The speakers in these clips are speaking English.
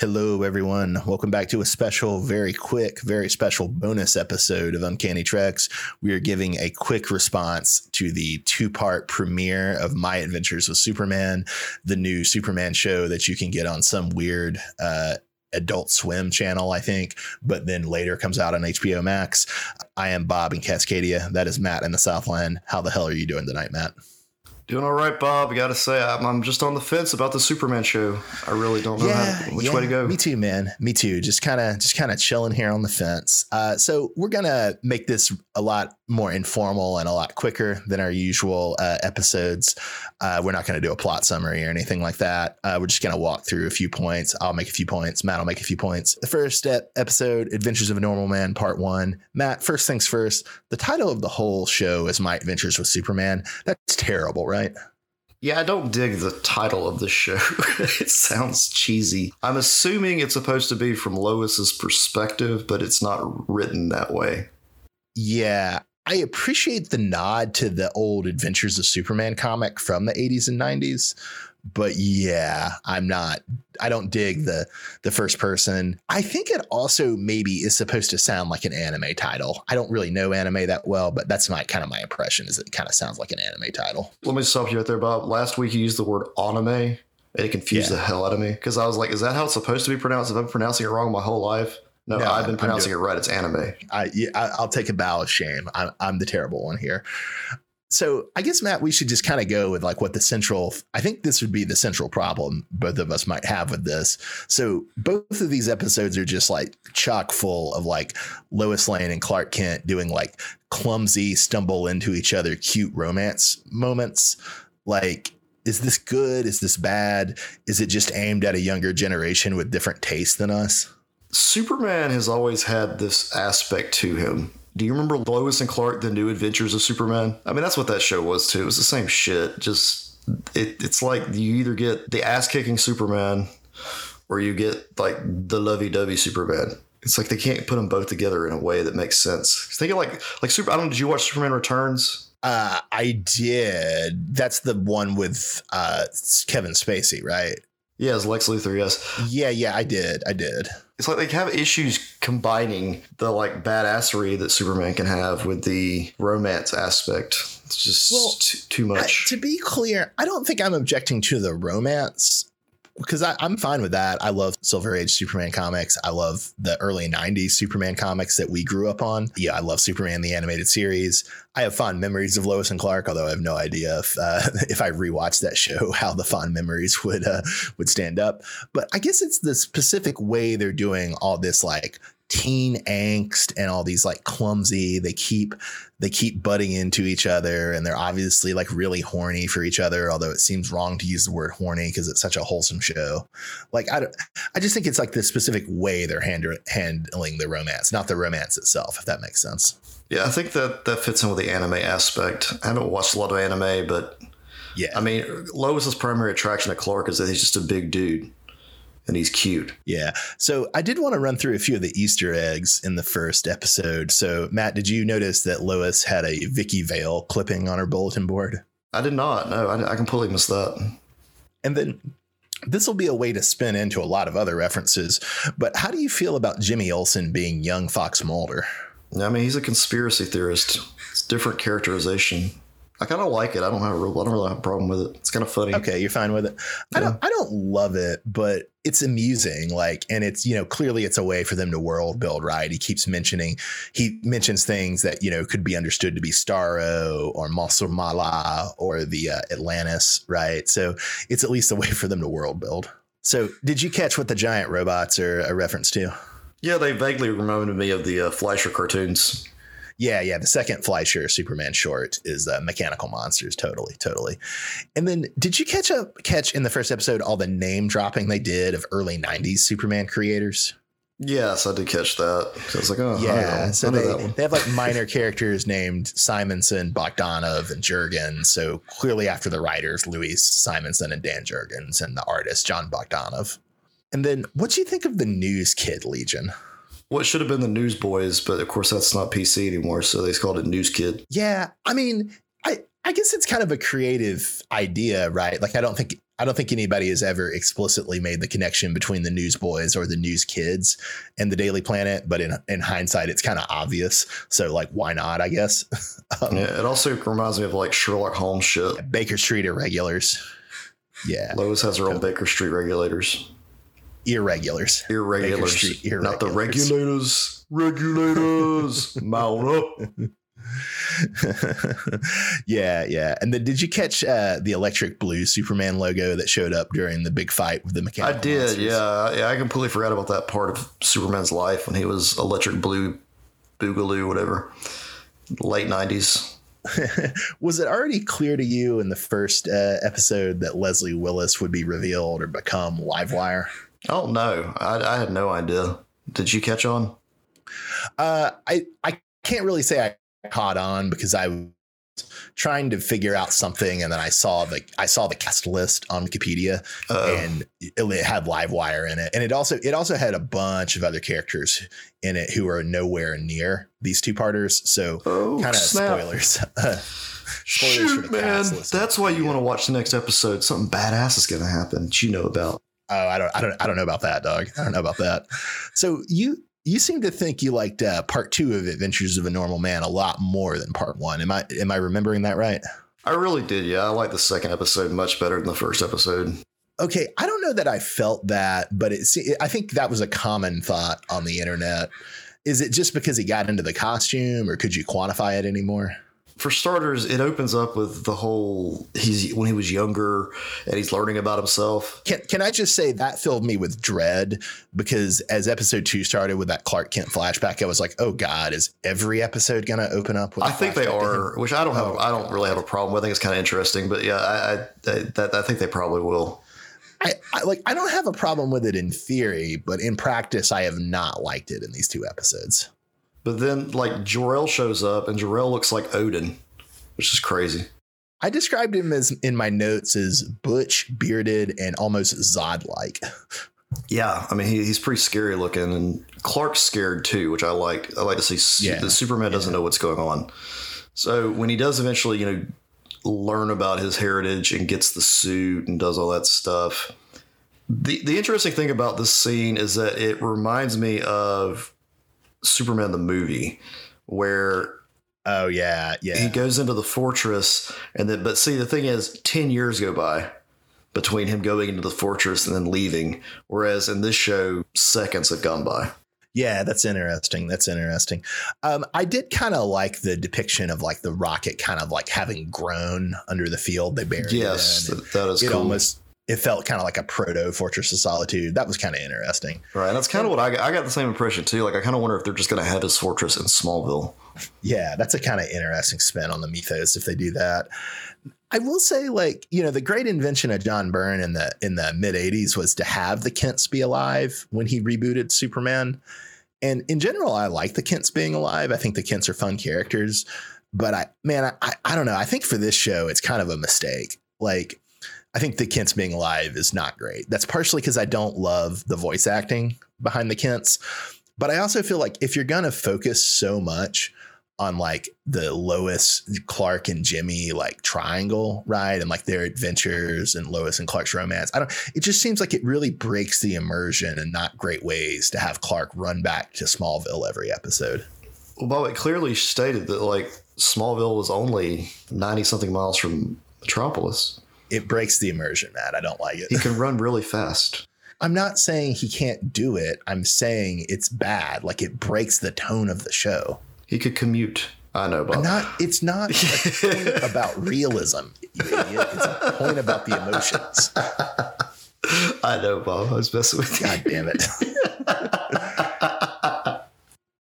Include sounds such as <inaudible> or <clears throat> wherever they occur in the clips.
Hello, everyone. Welcome back to a special, very quick, very special bonus episode of Uncanny Treks. We are giving a quick response to the two part premiere of My Adventures with Superman, the new Superman show that you can get on some weird uh, Adult Swim channel, I think, but then later comes out on HBO Max. I am Bob in Cascadia. That is Matt in the Southland. How the hell are you doing tonight, Matt? Doing all right, Bob. I got to say, I'm, I'm, just on the fence about the Superman show. I really don't know yeah, how, which yeah, way to go. Me too, man. Me too. Just kind of, just kind of chilling here on the fence. Uh, so we're gonna make this a lot more informal and a lot quicker than our usual uh, episodes. Uh, we're not going to do a plot summary or anything like that. Uh, we're just going to walk through a few points. I'll make a few points. Matt will make a few points. The first episode, Adventures of a Normal Man, Part One. Matt, first things first. The title of the whole show is My Adventures with Superman. That's terrible, right? Yeah, I don't dig the title of the show. <laughs> it sounds cheesy. I'm assuming it's supposed to be from Lois's perspective, but it's not written that way. Yeah, I appreciate the nod to the old Adventures of Superman comic from the 80s and 90s, but yeah, I'm not. I don't dig the the first person. I think it also maybe is supposed to sound like an anime title. I don't really know anime that well, but that's my kind of my impression. Is it kind of sounds like an anime title? Let me stop you right there, Bob. Last week you used the word anime, and it confused yeah. the hell out of me because I was like, "Is that how it's supposed to be pronounced?" If I'm pronouncing it wrong my whole life. No, no I've been pronouncing it right. It's anime. I, yeah, I, will take a bow of shame. I'm, I'm the terrible one here so I guess Matt, we should just kind of go with like what the central. I think this would be the central problem both of us might have with this. So both of these episodes are just like chock full of like Lois Lane and Clark Kent doing like clumsy stumble into each other cute romance moments. Like, is this good? Is this bad? Is it just aimed at a younger generation with different tastes than us? Superman has always had this aspect to him do you remember Lois and Clark, The New Adventures of Superman? I mean, that's what that show was too. It was the same shit. Just it, it's like you either get the ass kicking Superman or you get like the lovey dovey Superman. It's like they can't put them both together in a way that makes sense. Think of like like Super. I don't. Know, did you watch Superman Returns? Uh, I did. That's the one with uh, Kevin Spacey, right? Yeah, it's Lex Luthor. Yes. Yeah, yeah, I did. I did. It's like they have issues combining the like badassery that Superman can have with the romance aspect. It's just well, too, too much. to be clear, I don't think I'm objecting to the romance because I'm fine with that. I love Silver Age Superman comics. I love the early 90s Superman comics that we grew up on. Yeah, I love Superman, the animated series. I have fond memories of Lois and Clark, although I have no idea if uh, <laughs> if I rewatched that show, <laughs> how the fond memories would uh, would stand up. But I guess it's the specific way they're doing all this like teen angst and all these like clumsy they keep they keep butting into each other and they're obviously like really horny for each other although it seems wrong to use the word horny because it's such a wholesome show. Like i don't i just think it's like the specific way they're hand, handling the romance not the romance itself if that makes sense. Yeah i think that that fits in with the anime aspect. I haven't watched a lot of anime but yeah. I mean lois's primary attraction to clark is that he's just a big dude and he's cute. Yeah. So I did want to run through a few of the Easter eggs in the first episode. So Matt, did you notice that Lois had a Vicki Vale clipping on her bulletin board? I did not. No, I, I completely missed that. And then this will be a way to spin into a lot of other references. But how do you feel about Jimmy Olsen being young Fox Mulder? I mean, he's a conspiracy theorist. It's different characterization. I kind of like it. I don't have a real, I don't really have a problem with it. It's kind of funny. Okay, you're fine with it. Yeah. I don't I don't love it, but it's amusing. Like, and it's you know clearly it's a way for them to world build. Right? He keeps mentioning he mentions things that you know could be understood to be Starro or Masur Mala or the uh, Atlantis. Right? So it's at least a way for them to world build. So did you catch what the giant robots are a reference to? Yeah, they vaguely reminded me of the uh, Fleischer cartoons. Yeah, yeah. The second Fleischer Superman short is uh, Mechanical Monsters. Totally, totally. And then, did you catch up catch in the first episode all the name dropping they did of early '90s Superman creators? Yes, I did catch that. I was like, oh, yeah. So they, they have like <laughs> minor characters named Simonson, Bogdanove, and Jurgens. So clearly, after the writers, Louise Simonson and Dan Jurgens, and the artist Jon Bogdanove. And then, what do you think of the News Kid Legion? What should have been the Newsboys, but of course that's not PC anymore, so they called it News Kid. Yeah, I mean, I I guess it's kind of a creative idea, right? Like I don't think I don't think anybody has ever explicitly made the connection between the Newsboys or the News Kids and the Daily Planet, but in in hindsight, it's kind of obvious. So, like, why not? I guess. <laughs> um, yeah, it also reminds me of like Sherlock Holmes shit. Baker Street irregulars. Yeah, Lois has her own Baker Street regulators. Irregulars. Irregulars. Street, irregulars. Not the regulators. Regulators. <laughs> Mount <laughs> up. yeah, yeah. And then did you catch uh, the electric blue Superman logo that showed up during the big fight with the mechanical? I did. Monsters? Yeah, yeah. I completely forgot about that part of Superman's life when he was electric blue, boogaloo, whatever. Late nineties. <laughs> was it already clear to you in the first uh, episode that Leslie Willis would be revealed or become Livewire? Oh no, I, I had no idea. Did you catch on? Uh, I I can't really say I caught on because I was trying to figure out something and then I saw the I saw the cast list on Wikipedia Uh-oh. and it had Livewire in it and it also it also had a bunch of other characters in it who are nowhere near these two parters so oh, kind of spoilers. <laughs> spoilers Shoot, man, that's why you want to watch the next episode. Something badass is going to happen that you know about. Oh, I don't, I don't, I don't know about that, dog. I don't know about that. So you, you seem to think you liked uh, part two of Adventures of a Normal Man a lot more than part one. Am I am I remembering that right? I really did. Yeah, I like the second episode much better than the first episode. Okay, I don't know that I felt that, but it, I think that was a common thought on the internet. Is it just because he got into the costume, or could you quantify it anymore? For starters, it opens up with the whole he's when he was younger and he's learning about himself. Can can I just say that filled me with dread because as episode two started with that Clark Kent flashback, I was like, oh God, is every episode gonna open up with I think they are, which I don't have oh, I don't God. really have a problem with. I think it's kind of interesting, but yeah, I I, I, that, I think they probably will. I, I, like I don't have a problem with it in theory, but in practice I have not liked it in these two episodes. But then, like, Jor-El shows up, and Jor-El looks like Odin, which is crazy. I described him as in my notes as butch, bearded, and almost Zod like. <laughs> Yeah, I mean he, he's pretty scary looking, and Clark's scared too, which I like. I like to see yeah. the Superman doesn't yeah. know what's going on. So when he does eventually, you know, learn about his heritage and gets the suit and does all that stuff. The the interesting thing about this scene is that it reminds me of Superman the movie, where oh yeah, yeah, he goes into the fortress, and then but see the thing is, ten years go by between him going into the fortress and then leaving, whereas in this show, seconds have gone by. Yeah, that's interesting. That's interesting. Um, I did kind of like the depiction of like the rocket kind of like having grown under the field they buried. Yes, that is it cool. almost it felt kind of like a proto Fortress of Solitude. That was kind of interesting. Right. And that's kind of what I got. I got the same impression too. Like I kind of wonder if they're just going to have his fortress in Smallville. Yeah, that's a kind of interesting spin on the mythos if they do that. I will say, like you know, the great invention of John Byrne in the in the mid '80s was to have the Kents be alive when he rebooted Superman. And in general, I like the Kents being alive. I think the Kents are fun characters. But I, man, I, I don't know. I think for this show, it's kind of a mistake. Like I think the Kents being alive is not great. That's partially because I don't love the voice acting behind the Kents. But I also feel like if you're going to focus so much on like the Lois, Clark, and Jimmy like triangle, right? And like their adventures and Lois and Clark's romance. I don't, it just seems like it really breaks the immersion in not great ways to have Clark run back to Smallville every episode. Well, it clearly stated that like Smallville was only 90 something miles from Metropolis it breaks the immersion, Matt. I don't like it. He can run really fast. I'm not saying he can't do it. I'm saying it's bad. Like it breaks the tone of the show. He could commute. I know, Bob. Not. It's not <laughs> about realism, you idiot. It's a point about the emotions. <laughs> I know, Bob. I was messing with you. God damn it. <laughs>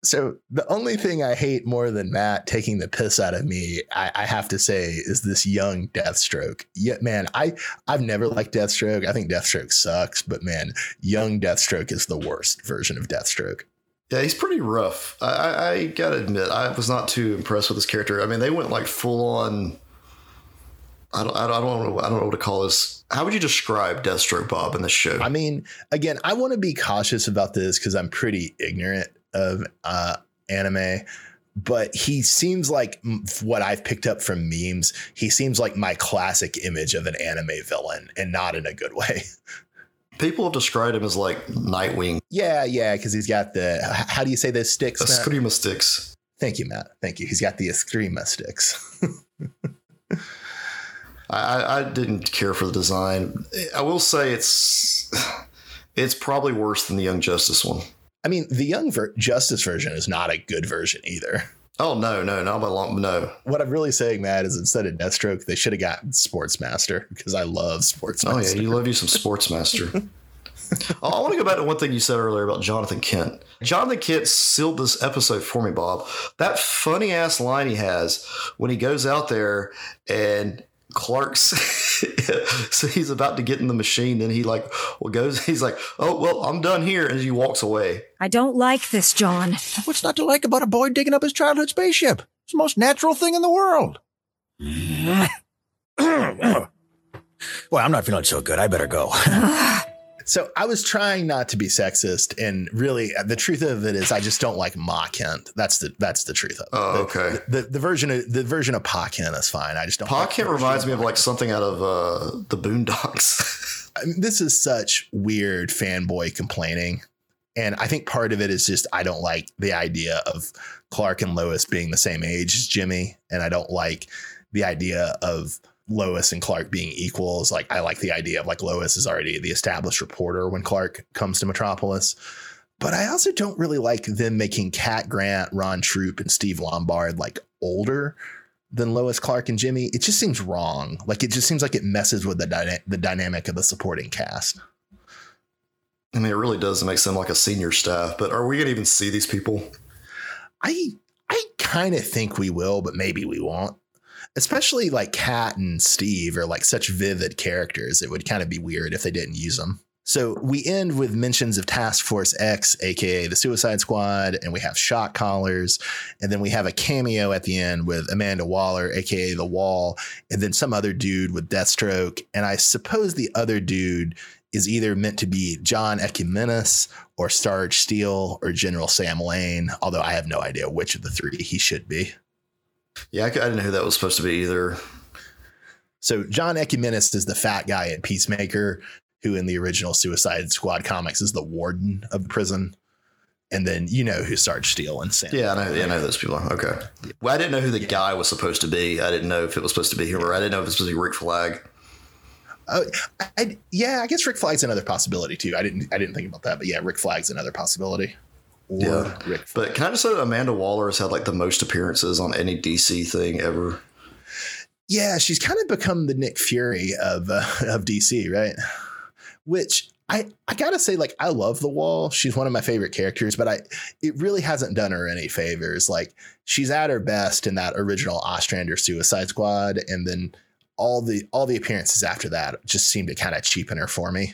So the only thing I hate more than Matt taking the piss out of me, I, I, have to say, is this young Deathstroke. Yeah, man, I I've never liked Deathstroke. I think Deathstroke sucks, but man, young Deathstroke is the worst version of Deathstroke. Yeah, he's pretty rough. I, I gotta admit, I was not too impressed with his character. I mean, they went like full on. I don't, I don't, know, I don't know what to call this. How would you describe Deathstroke, Bob, in this show? I mean, again, I want to be cautious about this because I'm pretty ignorant of uh, anime, but he seems like what I've picked up from memes. He seems like my classic image of an anime villain, and not in a good way. <laughs> People have described him as like Nightwing. Yeah, yeah, because he's got the how do you say those sticks? Eskrima sticks. Thank you, Matt. Thank you. He's got the Eskrima sticks. <laughs> I, I didn't care for the design. I will say it's <sighs> it's probably worse than the Young Justice one. I mean, the Young Ver- Justice version is not a good version either. Oh no, no, not by long. No. What I'm really saying, Matt, is instead of Deathstroke, they should have gotten Sportsmaster because I love Sportsmaster. Oh yeah, you love you some Sportsmaster. <laughs> oh, I want to go back to one thing you said earlier about Jonathan Kent. Jonathan Kent sealed this episode for me, Bob. That funny ass line he has when he goes out there and Clark's <laughs> <laughs> so he's about to get in the machine and he like well goes <laughs> he's like oh well I'm done here and he walks away. I don't like this, John. What's not to like about a boy digging up his childhood spaceship? It's the most natural thing in the world. <sighs> <clears throat> well, I'm not feeling so good. I better go. <sighs> <laughs> <sighs> So I was trying not to be sexist, and really, uh, the truth of it is, I just don't like Ma Kent. That's the that's the truth of it. Oh, okay. The, the, the version of the version of Pa Kent is fine. I just don't. Pa like Kent reminds me of like something out of uh, the Boondocks. <laughs> I mean, this is such weird fanboy complaining. And I think part of it is just I don't like the idea of Clark and Lois being the same age as Jimmy. And I don't like the idea of Lois and Clark being equals. Like I like the idea of like Lois is already the established reporter when Clark comes to Metropolis. But I also don't really like them making Cat Grant, Ron Troupe, and Steve Lombard like older than Lois Clark and Jimmy. It just seems wrong. Like it just seems like it messes with the dyna- the dynamic of the supporting cast. I mean, it really does make them like a senior staff. But are we gonna even see these people? I I kind of think we will, but maybe we won't. Especially like Cat and Steve are like such vivid characters. It would kind of be weird if they didn't use them. So we end with mentions of Task Force X, aka the Suicide Squad, and we have shot collars, and then we have a cameo at the end with Amanda Waller, aka the Wall, and then some other dude with Deathstroke. And I suppose the other dude is either meant to be John Economos or Sarge Steele or General Sam Lane, although I have no idea which of the three he should be. Yeah, I, I didn't know who that was supposed to be either. So John Economos is the fat guy at Peacemaker, who in the original Suicide Squad comics is the warden of the prison. And then you know who Sarge Steele and Sam. Yeah, I know, yeah, I know those people. Okay. Well, I didn't know who the guy was supposed to be. I didn't know if it was supposed to be him or I didn't know if it was supposed to be Rick Flag. Oh, I, I, yeah, I guess Rick Flag's another possibility too. I didn't, I didn't think about that, but yeah, Rick Flag's another possibility. Or Yeah. Rick. But can I just say that Amanda Waller has had like the most appearances on any DC thing ever? Yeah, she's kind of become the Nick Fury of uh, of DC, right? Which I I gotta say, like I love the Wall. She's one of my favorite characters, but I it really hasn't done her any favors. Like she's at her best in that original Ostrander Suicide Squad, and then all the all the appearances after that just seem to kind of cheapen her for me.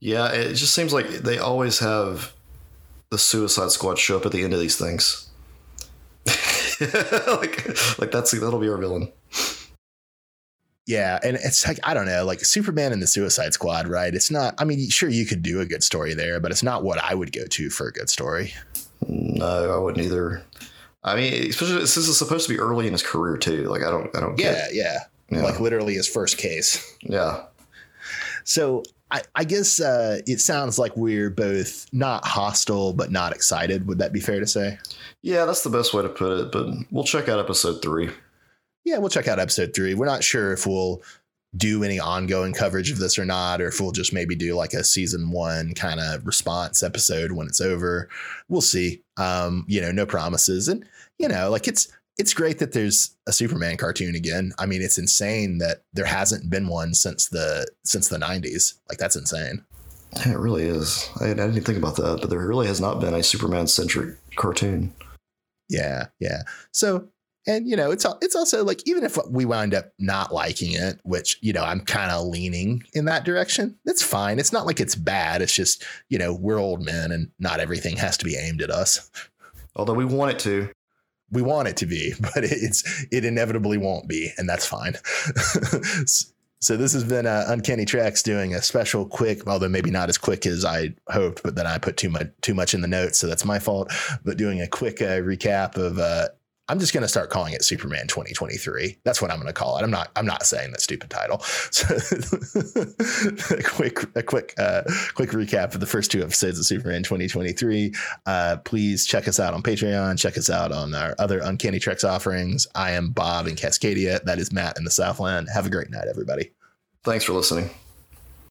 Yeah, it just seems like they always have the Suicide Squad show up at the end of these things. <laughs> like, like that's that'll be our villain. Yeah, and it's like I don't know, like Superman and the Suicide Squad, right? It's not. I mean, sure you could do a good story there, but it's not what I would go to for a good story. No, I wouldn't either. I mean, especially this is supposed to be early in his career too. Like I don't, I don't Yeah, yeah, Yeah. like literally his first case. Yeah, So I, I guess uh, it sounds like we're both not hostile but not excited. Would that be fair to say? yeah, that's the best way to put it. But we'll check out episode three. Yeah, we'll check out episode three. We're not sure if we'll do any ongoing coverage of this or not, or if we'll just maybe do like a season one kind of response episode when it's over. We'll see. Um, you know, no promises. And, you know, like it's it's great that there's a Superman cartoon again. I mean, it's insane that there hasn't been one since the since the 90s. Like that's insane. Yeah, it really is. I, I didn't even think about that, but there really has not been a Superman centric cartoon. Yeah, yeah. So, and you know, it's it's also like even if we wind up not liking it, which you know I'm kind of leaning in that direction. That's fine. It's not like it's bad. It's just you know we're old men, and not everything has to be aimed at us. Although we want it to. We want it to be, <laughs> but it's it inevitably won't be, and that's fine. <laughs> So this has been uh, Uncanny Treks doing a special quick, although maybe not as quick as I hoped, but then I put too much too much in the notes, so that's my fault. But doing a quick uh, recap of uh, I'm just going to start calling it Superman 2023. That's what I'm going to call it. I'm not. I'm not saying that stupid title. So, <laughs> a quick, a quick, uh, quick recap of the first two episodes of Superman 2023. Uh, please check us out on Patreon. Check us out on our other Uncanny Treks offerings. I am Bob in Cascadia. That is Matt in the Southland. Have a great night, everybody. Thanks for listening.